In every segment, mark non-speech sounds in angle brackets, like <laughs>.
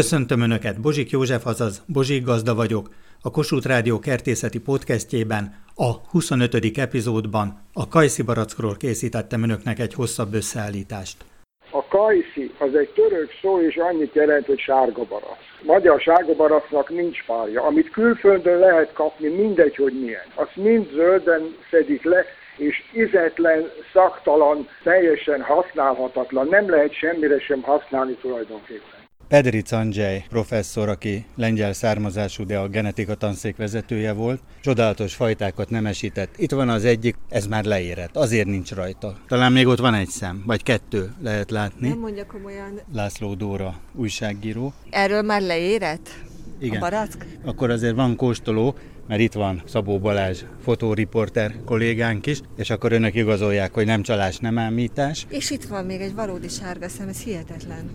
Köszöntöm Önöket, Bozsik József, azaz Bozsik Gazda vagyok. A Kossuth Rádió kertészeti podcastjében, a 25. epizódban a kajszi barackról készítettem Önöknek egy hosszabb összeállítást. A kajszi az egy török szó, és annyit jelent, hogy sárga barack. Magyar sárga baracknak nincs párja. Amit külföldön lehet kapni, mindegy, hogy milyen. Azt mind zölden szedik le, és izetlen, szaktalan, teljesen használhatatlan. Nem lehet semmire sem használni tulajdonképpen. Pedric Andrzej professzor, aki lengyel származású, de a genetika tanszék vezetője volt, csodálatos fajtákat nemesített. Itt van az egyik, ez már leérett, azért nincs rajta. Talán még ott van egy szem, vagy kettő lehet látni. Nem mondja komolyan. László Dóra, újságíró. Erről már leérett? Igen. A barack? Akkor azért van kóstoló, mert itt van Szabó Balázs fotóriporter kollégánk is, és akkor önök igazolják, hogy nem csalás, nem ámítás. És itt van még egy valódi sárga szem, ez hihetetlen.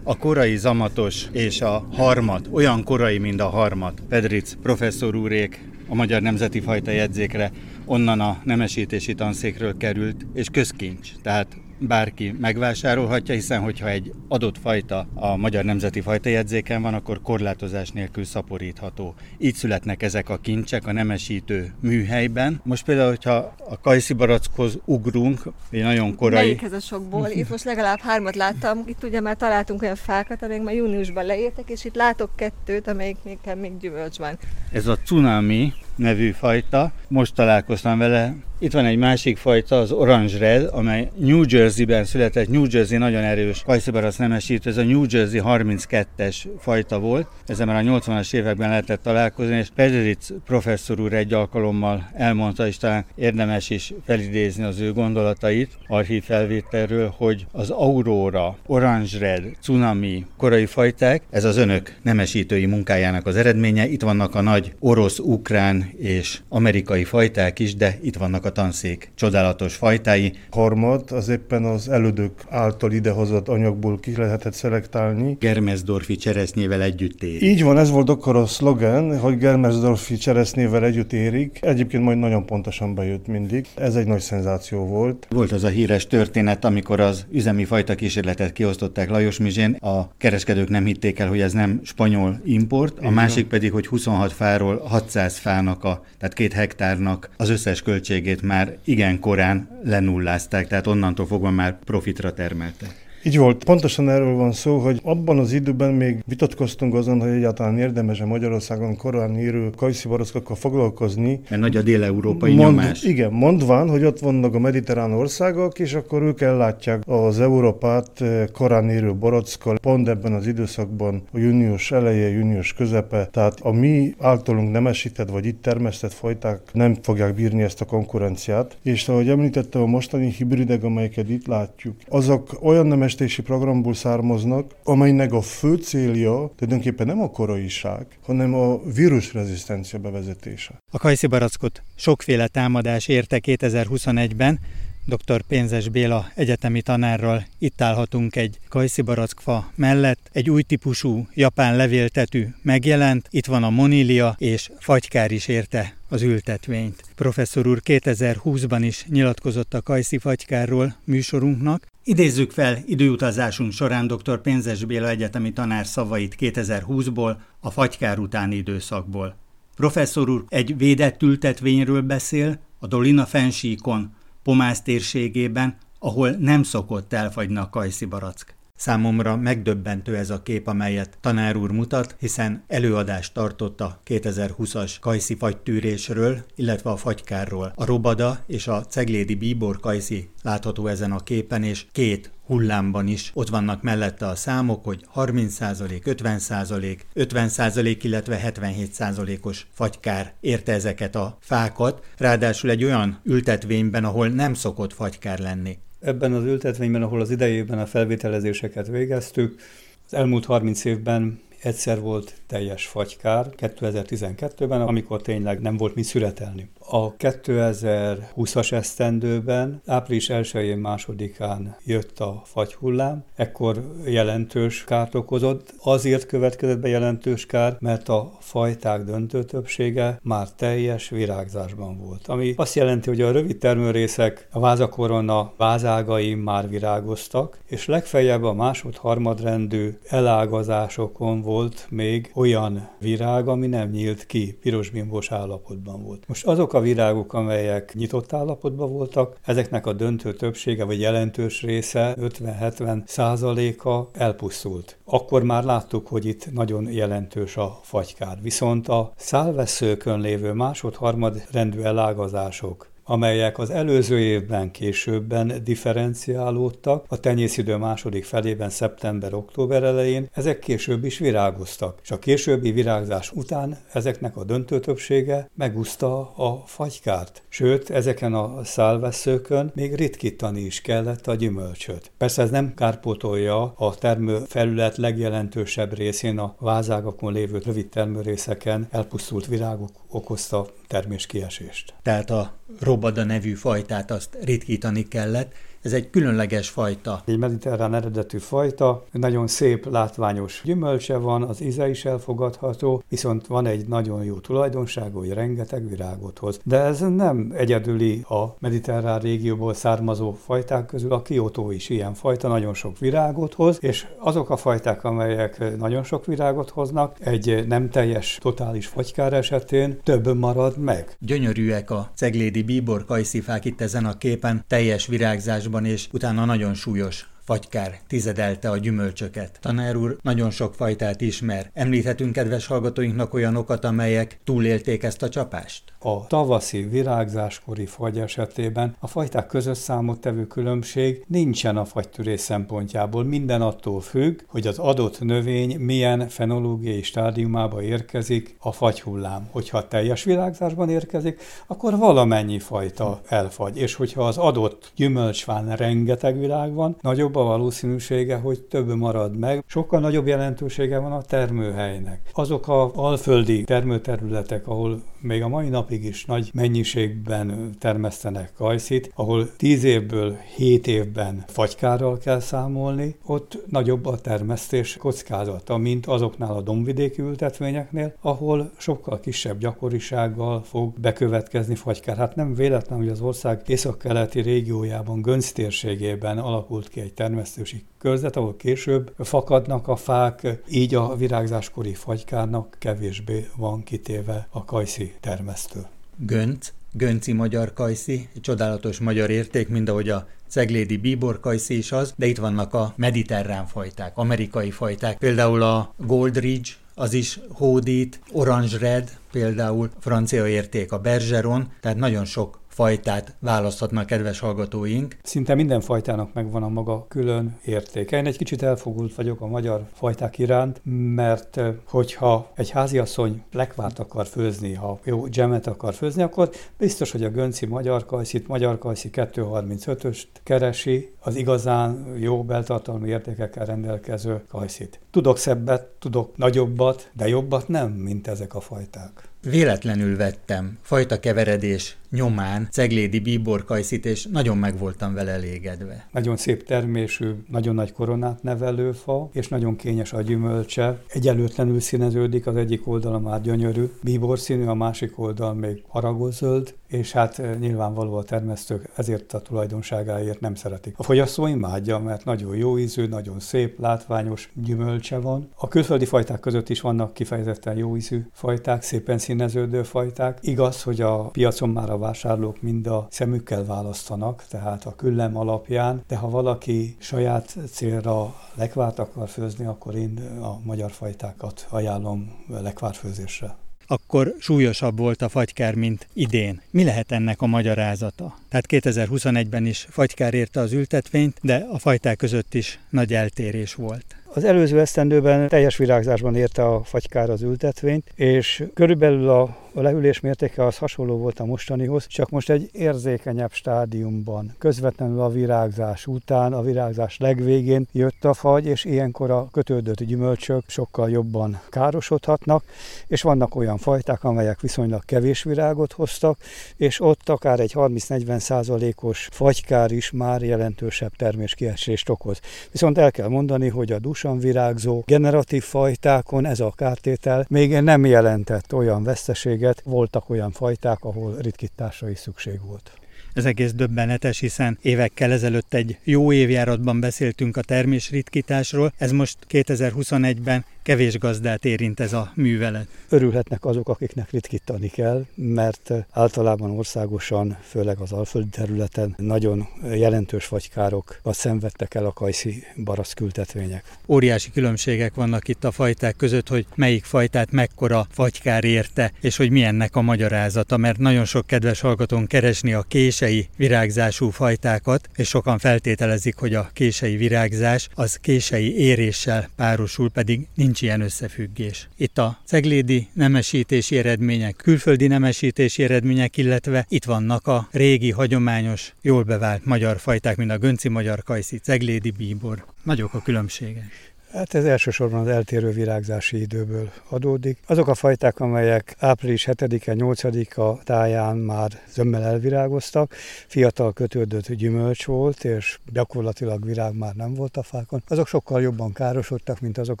A korai zamatos és a harmat, olyan korai, mint a harmat, Pedric professzor úrék a Magyar Nemzeti Fajta jegyzékre onnan a nemesítési tanszékről került, és közkincs. Tehát bárki megvásárolhatja, hiszen hogyha egy adott fajta a Magyar Nemzeti Fajtajegyzéken van, akkor korlátozás nélkül szaporítható. Így születnek ezek a kincsek a nemesítő műhelyben. Most például, hogyha a kajszi barackhoz ugrunk, egy nagyon korai... Melyik ez a sokból? Itt most legalább hármat láttam, itt ugye már találtunk olyan fákat, amelyek már júniusban leértek, és itt látok kettőt, amelyik még, még gyümölcs van. Ez a cunami nevű fajta, most találkoztam vele, itt van egy másik fajta, az Orange Red, amely New Jersey-ben született. New Jersey nagyon erős kajszibarasz nemesítő, ez a New Jersey 32-es fajta volt. Ezzel már a 80-as években lehetett találkozni, és Pedric professzor úr egy alkalommal elmondta, és talán érdemes is felidézni az ő gondolatait archív felvételről, hogy az Aurora, Orange Red, Tsunami korai fajták, ez az önök nemesítői munkájának az eredménye. Itt vannak a nagy orosz, ukrán és amerikai fajták is, de itt vannak a tanszék csodálatos fajtái. Harmad az éppen az elődök által idehozott anyagból ki lehetett szelektálni. Germesdorfi cseresznyével együtt érik. Így van, ez volt akkor a szlogen, hogy Germesdorfi cseresznyével együtt érik. Egyébként majd nagyon pontosan bejött mindig. Ez egy nagy szenzáció volt. Volt az a híres történet, amikor az üzemi fajta kísérletet kiosztották Lajos Mizsén, a kereskedők nem hitték el, hogy ez nem spanyol import, a másik pedig, hogy 26 fáról 600 fának, a, tehát két hektárnak az összes költségét már igen korán lenullázták, tehát onnantól fogva már profitra termeltek. Így volt. Pontosan erről van szó, hogy abban az időben még vitatkoztunk azon, hogy egyáltalán érdemes Magyarországon korán írő kajszi barackokkal foglalkozni. Mert nagy a dél-európai Mond, nyomás. Igen, mondván, hogy ott vannak a mediterrán országok, és akkor ők ellátják az Európát eh, korán írő barackkal, pont ebben az időszakban, a június eleje, június közepe, tehát a mi általunk nemesített vagy itt termesztett fajták nem fogják bírni ezt a konkurenciát. És ahogy említettem, a mostani hibridek, amelyeket itt látjuk, azok olyan nemes fejlesztési programból származnak, amelynek a fő célja tulajdonképpen nem a koraiság, hanem a vírusrezisztencia bevezetése. A kajszi barackot sokféle támadás érte 2021-ben, dr. Pénzes Béla egyetemi tanárral itt állhatunk egy kajszibarackfa mellett. Egy új típusú japán levéltetű megjelent, itt van a monília, és fagykár is érte az ültetvényt. Professzor úr 2020-ban is nyilatkozott a kajszi fagykárról műsorunknak. Idézzük fel időutazásunk során dr. Pénzes Béla egyetemi tanár szavait 2020-ból, a fagykár utáni időszakból. Professzor úr egy védett ültetvényről beszél, a Dolina fensíkon, Pomász térségében, ahol nem szokott elfagyni a kajszi barack. Számomra megdöbbentő ez a kép, amelyet tanár úr mutat, hiszen előadást tartott a 2020-as kajszi fagytűrésről, illetve a fagykárról. A robada és a ceglédi bíbor kajszi látható ezen a képen, és két hullámban is ott vannak mellette a számok, hogy 30%, 50%, 50%, illetve 77%-os fagykár érte ezeket a fákat, ráadásul egy olyan ültetvényben, ahol nem szokott fagykár lenni. Ebben az ültetvényben, ahol az idejében a felvételezéseket végeztük, az elmúlt 30 évben Egyszer volt teljes fagykár 2012-ben, amikor tényleg nem volt mit születelni. A 2020-as esztendőben, április 1-én, másodikán jött a fagyhullám, ekkor jelentős kárt okozott. Azért következett be jelentős kár, mert a fajták döntő többsége már teljes virágzásban volt. Ami azt jelenti, hogy a rövid termőrészek, a vázakorona vázágai már virágoztak, és legfeljebb a másod-harmadrendű elágazásokon volt még olyan virág, ami nem nyílt ki, pirosbimbos állapotban volt. Most azok a virágok, amelyek nyitott állapotban voltak, ezeknek a döntő többsége, vagy jelentős része, 50-70 százaléka elpusztult. Akkor már láttuk, hogy itt nagyon jelentős a fagykár. Viszont a szálveszőkön lévő másod-harmad rendű elágazások, amelyek az előző évben későbben differenciálódtak, a tenyészidő második felében, szeptember-október elején, ezek később is virágoztak, és a későbbi virágzás után ezeknek a döntő többsége megúszta a fagykárt. Sőt, ezeken a szálveszőkön még ritkítani is kellett a gyümölcsöt. Persze ez nem kárpótolja a termőfelület legjelentősebb részén a vázágakon lévő rövid termőrészeken elpusztult virágok okozta terméskiesést. Tehát a robada nevű fajtát azt ritkítani kellett, ez egy különleges fajta. Egy mediterrán eredetű fajta, nagyon szép, látványos gyümölcse van, az íze is elfogadható, viszont van egy nagyon jó tulajdonsága, hogy rengeteg virágot hoz. De ez nem egyedüli a mediterrán régióból származó fajták közül, a kiotó is ilyen fajta, nagyon sok virágot hoz, és azok a fajták, amelyek nagyon sok virágot hoznak, egy nem teljes, totális fagykár esetén több marad meg. Gyönyörűek a ceglédi bíbor kajszifák itt ezen a képen, teljes virágzásban és utána nagyon súlyos fagykár tizedelte a gyümölcsöket. Tanár úr nagyon sok fajtát ismer. Említhetünk kedves hallgatóinknak olyanokat, amelyek túlélték ezt a csapást? A tavaszi virágzáskori fagy esetében a fajták között számot tevő különbség nincsen a fagytűrés szempontjából. Minden attól függ, hogy az adott növény milyen fenológiai stádiumába érkezik a fagyhullám. Hogyha teljes virágzásban érkezik, akkor valamennyi fajta elfagy. És hogyha az adott gyümölcsván rengeteg virág van, nagyobb a valószínűsége, hogy több marad meg. Sokkal nagyobb jelentősége van a termőhelynek. Azok a alföldi termőterületek, ahol még a mai napig is nagy mennyiségben termesztenek kajszit, ahol 10 évből 7 évben fagykárral kell számolni, ott nagyobb a termesztés kockázata, mint azoknál a dombvidéki ültetvényeknél, ahol sokkal kisebb gyakorisággal fog bekövetkezni fagykár. Hát nem véletlen, hogy az ország északkeleti régiójában, Gönc térségében alakult ki egy termesztési körzet, ahol később fakadnak a fák, így a virágzáskori fagykárnak kevésbé van kitéve a kajszi termesztő. Gönc, Gönci magyar kajszi, csodálatos magyar érték, mind ahogy a ceglédi bíbor kajszi is az, de itt vannak a mediterrán fajták, amerikai fajták, például a Goldridge, az is hódít, Orange Red, például francia érték a Bergeron, tehát nagyon sok fajtát választhatnak kedves hallgatóink. Szinte minden fajtának megvan a maga külön értéke. Én egy kicsit elfogult vagyok a magyar fajták iránt, mert hogyha egy háziasszony lekvárt akar főzni, ha jó dzsemet akar főzni, akkor biztos, hogy a Gönci magyar kajszit, magyar kajszi 235-öst keresi, az igazán jó beltartalmi értékekkel rendelkező kajszit. Tudok szebbet, tudok nagyobbat, de jobbat nem, mint ezek a fajták. Véletlenül vettem fajta keveredés nyomán ceglédi bíborkajszit, és nagyon meg voltam vele elégedve. Nagyon szép termésű, nagyon nagy koronát nevelő fa, és nagyon kényes a gyümölcse. Egyelőtlenül színeződik, az egyik oldala már gyönyörű, bíbor színű, a másik oldal még haragozöld, és hát eh, nyilvánvaló a termesztők ezért a tulajdonságáért nem szeretik. A fogyasztó imádja, mert nagyon jó ízű, nagyon szép, látványos gyümölcse van. A külföldi fajták között is vannak kifejezetten jó ízű fajták, szépen színeződő fajták. Igaz, hogy a piacon már a vásárlók mind a szemükkel választanak, tehát a küllem alapján, de ha valaki saját célra lekvárt akar főzni, akkor én a magyar fajtákat ajánlom lekvárfőzésre akkor súlyosabb volt a fagykár, mint idén. Mi lehet ennek a magyarázata? Tehát 2021-ben is fagykár érte az ültetvényt, de a fajták között is nagy eltérés volt. Az előző esztendőben teljes virágzásban érte a fagykár az ültetvényt, és körülbelül a A lehűlés mértéke az hasonló volt a mostanihoz, csak most egy érzékenyebb stádiumban. Közvetlenül a virágzás után, a virágzás legvégén jött a fagy, és ilyenkor a kötődött gyümölcsök sokkal jobban károsodhatnak, és vannak olyan fajták, amelyek viszonylag kevés virágot hoztak, és ott akár egy 30-40 százalékos fagykár is már jelentősebb terméskiesést okoz. Viszont el kell mondani, hogy a dusan virágzó generatív fajtákon ez a kártétel még nem jelentett olyan veszteséget, voltak olyan fajták, ahol ritkításra is szükség volt. Ez egész döbbenetes, hiszen évekkel ezelőtt egy jó évjáratban beszéltünk a termésritkításról, ez most 2021-ben kevés gazdát érint ez a művelet. Örülhetnek azok, akiknek ritkítani kell, mert általában országosan, főleg az alföldi területen nagyon jelentős fagykárokat szenvedtek el a kajszi baraszkültetvények. Óriási különbségek vannak itt a fajták között, hogy melyik fajtát mekkora fagykár érte, és hogy milyennek a magyarázata, mert nagyon sok kedves hallgatón keresni a kései virágzású fajtákat, és sokan feltételezik, hogy a kései virágzás az kései éréssel párosul, pedig nincs nincs ilyen összefüggés. Itt a ceglédi nemesítési eredmények, külföldi nemesítési eredmények, illetve itt vannak a régi, hagyományos, jól bevált magyar fajták, mint a gönci magyar kajszi, ceglédi bíbor. Nagyok a különbségek. Hát ez elsősorban az eltérő virágzási időből adódik. Azok a fajták, amelyek április 7-e, 8-a táján már zömmel elvirágoztak, fiatal kötődött gyümölcs volt, és gyakorlatilag virág már nem volt a fákon, azok sokkal jobban károsodtak, mint azok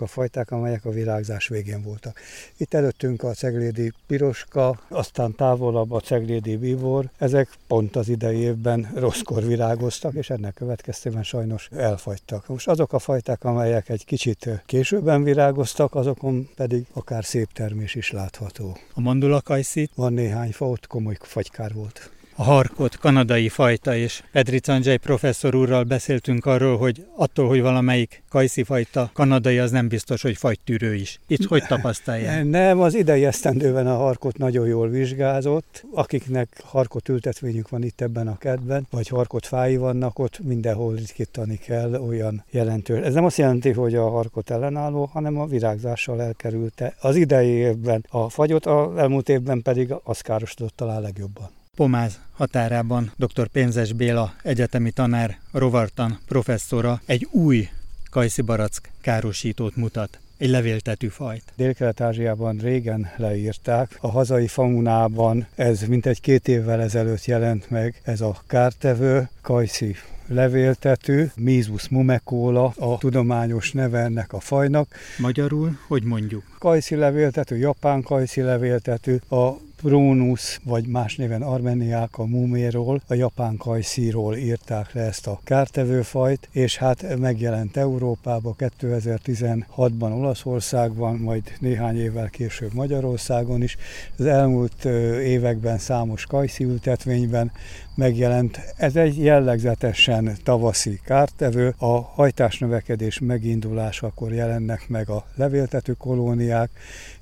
a fajták, amelyek a virágzás végén voltak. Itt előttünk a ceglédi piroska, aztán távolabb a ceglédi bíbor, ezek pont az idei évben rosszkor virágoztak, és ennek következtében sajnos elfagytak. Most azok a fajták, amelyek egy kicsit későbben virágoztak, azokon pedig akár szép termés is látható. A mandulakajszit? Van néhány fa, ott komoly fagykár volt a harkot, kanadai fajta, és Pedri Canjay professzor úrral beszéltünk arról, hogy attól, hogy valamelyik kajszi fajta kanadai, az nem biztos, hogy fagytűrő is. Itt hogy tapasztalják? <laughs> Nem, az idei esztendőben a harkot nagyon jól vizsgázott. Akiknek harkot ültetvényük van itt ebben a kedben, vagy harkot fái vannak, ott mindenhol ritkítani kell olyan jelentős. Ez nem azt jelenti, hogy a harkot ellenálló, hanem a virágzással elkerülte. Az idei évben a fagyot, az elmúlt évben pedig az károsodott talán legjobban. Pomáz határában dr. Pénzes Béla egyetemi tanár, rovartan professzora egy új kajszibarack károsítót mutat egy levéltetű fajt. Dél-Kelet-Ázsiában régen leírták. A hazai faunában ez mintegy két évvel ezelőtt jelent meg, ez a kártevő, kajszi levéltető, Mizus mumekóla, a tudományos neve ennek a fajnak. Magyarul, hogy mondjuk? Kajszi levéltető, japán kajszi levéltető, a Prónusz, vagy más néven Armeniák a muméról, a japán kajszíról írták le ezt a kártevőfajt, és hát megjelent Európába 2016-ban Olaszországban, majd néhány évvel később Magyarországon is. Az elmúlt években számos kajszi ültetvényben megjelent. Ez egy jellegzetesen tavaszi kártevő. A hajtásnövekedés megindulásakor jelennek meg a levéltető kolóniák,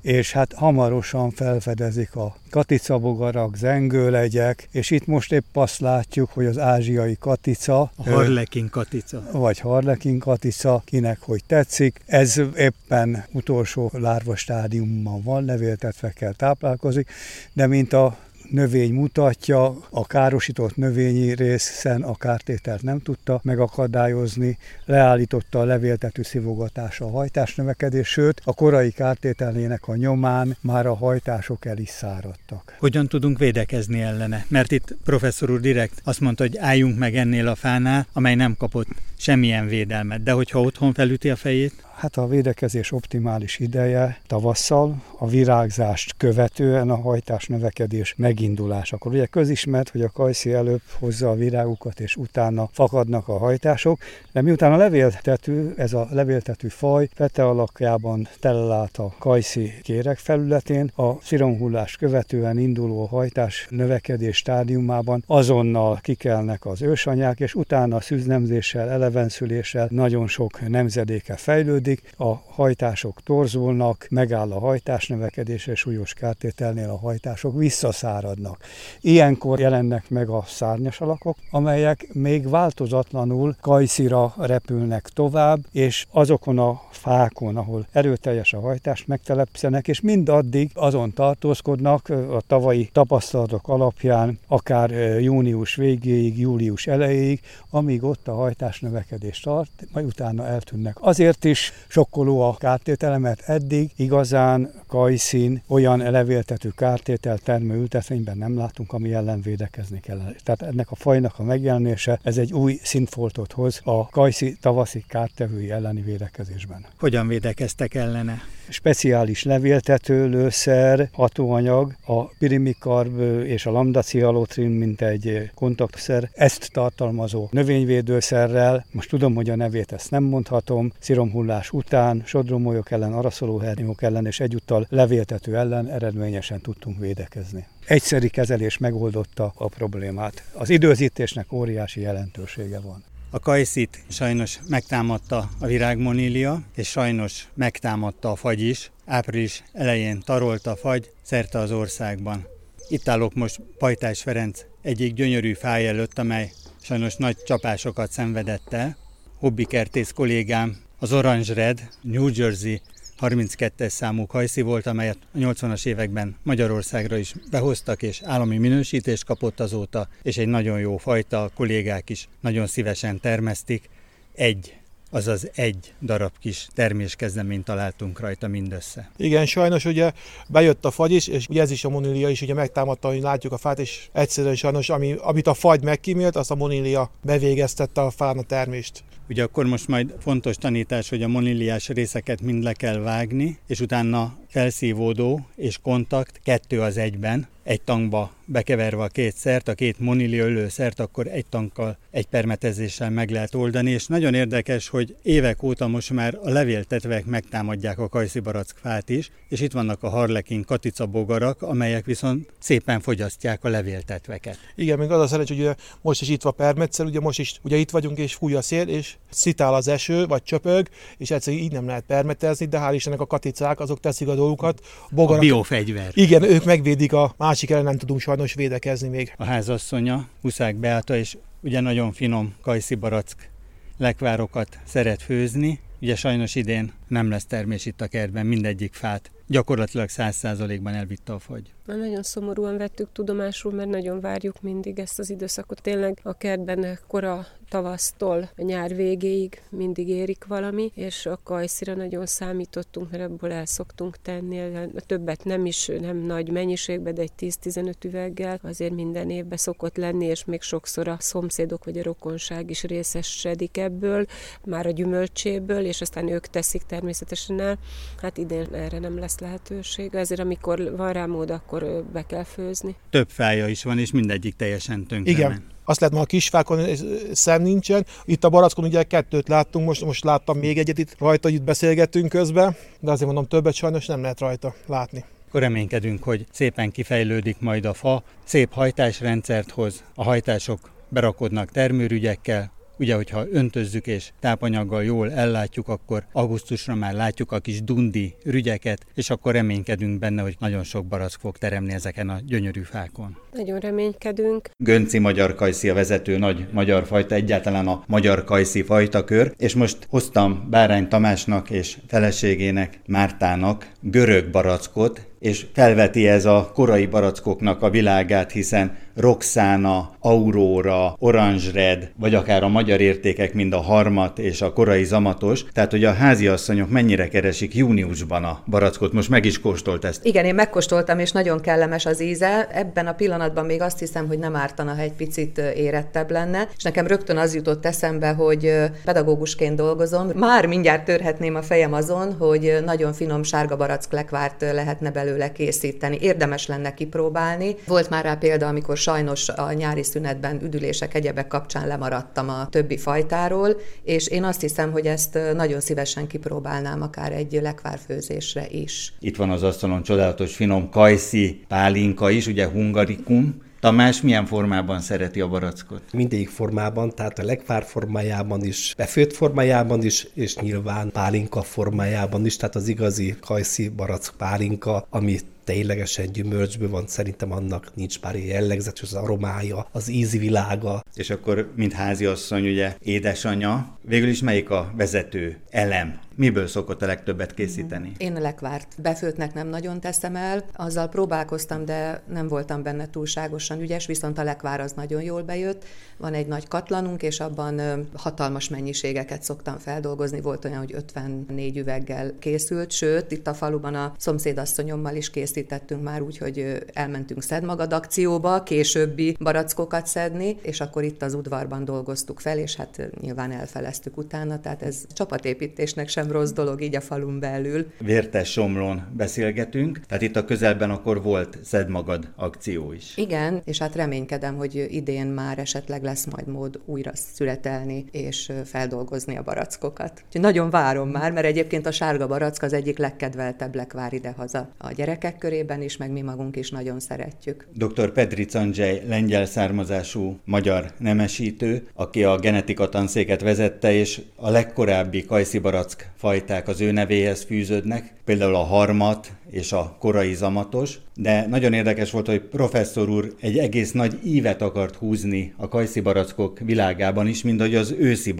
és hát hamarosan felfedezik a katicabogarak, zengőlegyek, és itt most épp azt látjuk, hogy az ázsiai katica, a harlekin katica, vagy harlekin katica, kinek hogy tetszik, ez éppen utolsó lárva stádiumban van, levéltetve kell táplálkozik, de mint a növény mutatja, a károsított növényi részen a kártételt nem tudta megakadályozni, leállította a levéltető szivogatása a hajtás növekedés, sőt a korai kártételnének a nyomán már a hajtások el is száradtak. Hogyan tudunk védekezni ellene? Mert itt professzor úr direkt azt mondta, hogy álljunk meg ennél a fánál, amely nem kapott semmilyen védelmet, de hogyha otthon felüti a fejét? Hát a védekezés optimális ideje tavasszal, a virágzást követően a hajtás növekedés megindulásakor. Ugye közismert, hogy a kajszi előbb hozza a virágukat, és utána fakadnak a hajtások, de miután a levéltető, ez a levéltető faj fete alakjában telelát a kajszi kérek felületén, a sziromhullást követően induló hajtás növekedés stádiumában azonnal kikelnek az ősanyák, és utána szűznemzéssel, elevenszüléssel nagyon sok nemzedéke fejlődik, fejlődik, a hajtások torzulnak, megáll a hajtás növekedése, és súlyos kártételnél a hajtások visszaszáradnak. Ilyenkor jelennek meg a szárnyas alakok, amelyek még változatlanul kajszira repülnek tovább, és azokon a fákon, ahol erőteljes a hajtás, megtelepszenek, és mindaddig azon tartózkodnak a tavalyi tapasztalatok alapján, akár június végéig, július elejéig, amíg ott a hajtás növekedés tart, majd utána eltűnnek. Azért is sokkoló a kártétele, mert eddig igazán kajszín olyan levéltető kártétel termő ültetvényben nem látunk, ami ellen védekezni kell. Tehát ennek a fajnak a megjelenése, ez egy új szintfoltot hoz a kajszi tavaszi kártevői elleni védekezésben. Hogyan védekeztek ellene? Speciális levéltetőlőszer, hatóanyag, a pirimikarb és a lambdacialotrin, mint egy kontaktszer, ezt tartalmazó növényvédőszerrel, most tudom, hogy a nevét ezt nem mondhatom, sziromhullás után, sodromolyok ellen, araszolóhernyók ellen és egyúttal levéltető ellen eredményesen tudtunk védekezni egyszeri kezelés megoldotta a problémát. Az időzítésnek óriási jelentősége van. A kajszit sajnos megtámadta a virágmonília, és sajnos megtámadta a fagy is. Április elején tarolta a fagy szerte az országban. Itt állok most Pajtás Ferenc egyik gyönyörű fáj előtt, amely sajnos nagy csapásokat szenvedett el. Hobbi kertész kollégám az Orange Red New Jersey 32-es számú kajszi volt, amelyet a 80-as években Magyarországra is behoztak, és állami minősítést kapott azóta, és egy nagyon jó fajta, a kollégák is nagyon szívesen termesztik. Egy azaz egy darab kis terméskezleményt találtunk rajta mindössze. Igen, sajnos ugye bejött a fagy is, és ugye ez is a monília is ugye megtámadta, hogy látjuk a fát, és egyszerűen sajnos, ami, amit a fagy megkímélt, azt a monília bevégeztette a fán a termést. Ugye akkor most majd fontos tanítás, hogy a moniliás részeket mind le kell vágni, és utána felszívódó és kontakt kettő az egyben, egy tankba bekeverve a két szert, a két monili szert, akkor egy tankkal, egy permetezéssel meg lehet oldani, és nagyon érdekes, hogy évek óta most már a levéltetvek megtámadják a kajszibarack fát is, és itt vannak a harlekin katica bogarak, amelyek viszont szépen fogyasztják a levéltetveket. Igen, még az a szerencs, hogy most is itt van permetszer, ugye most is ugye itt vagyunk, és fúj a szél, és szitál az eső, vagy csöpög, és egyszerűen így nem lehet permetezni, de hál' Istennek a katicák, azok teszik a dolgukat. Bogarak, a biofegyver. Igen, ők megvédik a másik ellen, nem tudunk sajnos védekezni még. A házasszonya, Huszák Beáta, és ugye nagyon finom kajszi barack lekvárokat szeret főzni. Ugye sajnos idén nem lesz termés itt a kertben, mindegyik fát gyakorlatilag száz százalékban elvitte a fagy. Már nagyon szomorúan vettük tudomásul, mert nagyon várjuk mindig ezt az időszakot. Tényleg a kertben kora tavasztól a nyár végéig mindig érik valami, és a kajszira nagyon számítottunk, mert ebből el szoktunk tenni, többet nem is, nem nagy mennyiségben, de egy 10-15 üveggel azért minden évben szokott lenni, és még sokszor a szomszédok vagy a rokonság is részesedik ebből, már a gyümölcséből, és aztán ők teszik természetesen el. Hát idén erre nem lesz lehetőség, ezért amikor van rá mód, akkor be kell főzni. Több fája is van, és mindegyik teljesen tönkre Igen. Azt lehet, hogy a kisfákon szem nincsen. Itt a barackon ugye kettőt láttunk, most, most láttam még egyet itt rajta, hogy itt beszélgettünk közben, de azért mondom, többet sajnos nem lehet rajta látni. Akkor reménykedünk, hogy szépen kifejlődik majd a fa, szép hajtásrendszert hoz, a hajtások berakodnak termőrügyekkel, Ugye, hogyha öntözzük és tápanyaggal jól ellátjuk, akkor augusztusra már látjuk a kis dundi rügyeket, és akkor reménykedünk benne, hogy nagyon sok barack fog teremni ezeken a gyönyörű fákon. Nagyon reménykedünk. Gönci magyar kajszi a vezető nagy magyar fajta, egyáltalán a magyar kajszi fajtakör, és most hoztam Bárány Tamásnak és feleségének, Mártának görög barackot, és felveti ez a korai barackoknak a világát, hiszen Roxana, Aurora, Orange Red, vagy akár a magyar értékek, mind a harmat és a korai zamatos. Tehát, hogy a háziasszonyok mennyire keresik júniusban a barackot. Most meg is kóstolt ezt. Igen, én megkóstoltam, és nagyon kellemes az íze. Ebben a pillanatban még azt hiszem, hogy nem ártana, ha egy picit érettebb lenne. És nekem rögtön az jutott eszembe, hogy pedagógusként dolgozom. Már mindjárt törhetném a fejem azon, hogy nagyon finom sárga barack lekvárt lehetne belőle készíteni. Érdemes lenne kipróbálni. Volt már rá példa, amikor sajnos a nyári szünetben üdülések, egyebek kapcsán lemaradtam a többi fajtáról, és én azt hiszem, hogy ezt nagyon szívesen kipróbálnám akár egy lekvárfőzésre is. Itt van az asztalon csodálatos finom kajszi pálinka is, ugye hungarikum, Tamás milyen formában szereti a barackot? Mindegyik formában, tehát a legvár formájában is, befőtt formájában is, és nyilván pálinka formájában is, tehát az igazi kajszi barack pálinka, amit ténylegesen gyümölcsből van, szerintem annak nincs pár jellegzetes az aromája, az ízi világa. És akkor, mint háziasszony, ugye édesanyja, végül is melyik a vezető elem Miből szokott a legtöbbet készíteni? Én a lekvárt befőtnek nem nagyon teszem el, azzal próbálkoztam, de nem voltam benne túlságosan ügyes, viszont a lekvár az nagyon jól bejött. Van egy nagy katlanunk, és abban hatalmas mennyiségeket szoktam feldolgozni. Volt olyan, hogy 54 üveggel készült, sőt, itt a faluban a szomszédasszonyommal is készítettünk már úgy, hogy elmentünk Szedmagad akcióba, későbbi barackokat szedni, és akkor itt az udvarban dolgoztuk fel, és hát nyilván elfeleztük utána, tehát ez csapatépítésnek sem sem rossz dolog így a falun belül. Vértes Somlón beszélgetünk, tehát itt a közelben akkor volt Szed Magad akció is. Igen, és hát reménykedem, hogy idén már esetleg lesz majd mód újra születelni és feldolgozni a barackokat. Úgyhogy nagyon várom már, mert egyébként a sárga barack az egyik legkedveltebb lekvár idehaza a gyerekek körében is, meg mi magunk is nagyon szeretjük. Dr. Petri Candzsej, lengyel származású magyar nemesítő, aki a genetika tanszéket vezette, és a legkorábbi kajszi barack fajták az ő nevéhez fűződnek, például a harmat és a korai zamatos, de nagyon érdekes volt, hogy professzor úr egy egész nagy ívet akart húzni a kajszi barackok világában is, mint hogy az őszi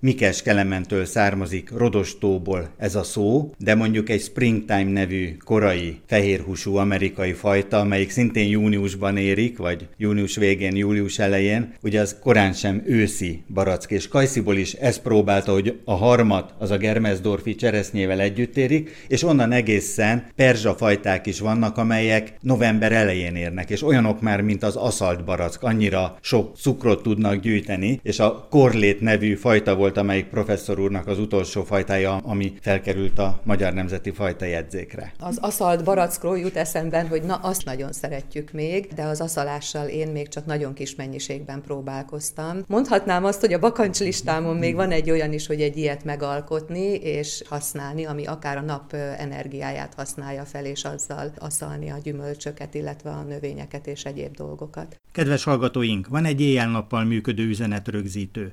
Mikes Kelementől származik Rodostóból ez a szó, de mondjuk egy Springtime nevű korai fehérhúsú amerikai fajta, amelyik szintén júniusban érik, vagy június végén, július elején, ugye az korán sem őszi barack, és Kajsziból is ezt próbálta, hogy a harmat az a Germesdorfi cseresznyével együtt érik, és onnan egészen perzsa fajták is vannak, amelyek november elején érnek, és olyanok már, mint az aszalt barack, annyira sok cukrot tudnak gyűjteni, és a korlét nevű fajta volt volt, amelyik professzor úrnak az utolsó fajtája, ami felkerült a Magyar Nemzeti Fajta jegyzékre. Az aszalt barackról jut eszemben, hogy na azt nagyon szeretjük még, de az aszalással én még csak nagyon kis mennyiségben próbálkoztam. Mondhatnám azt, hogy a bakancs listámon még van egy olyan is, hogy egy ilyet megalkotni és használni, ami akár a nap energiáját használja fel, és azzal aszalni a gyümölcsöket, illetve a növényeket és egyéb dolgokat. Kedves hallgatóink, van egy éjjel-nappal működő üzenetrögzítő.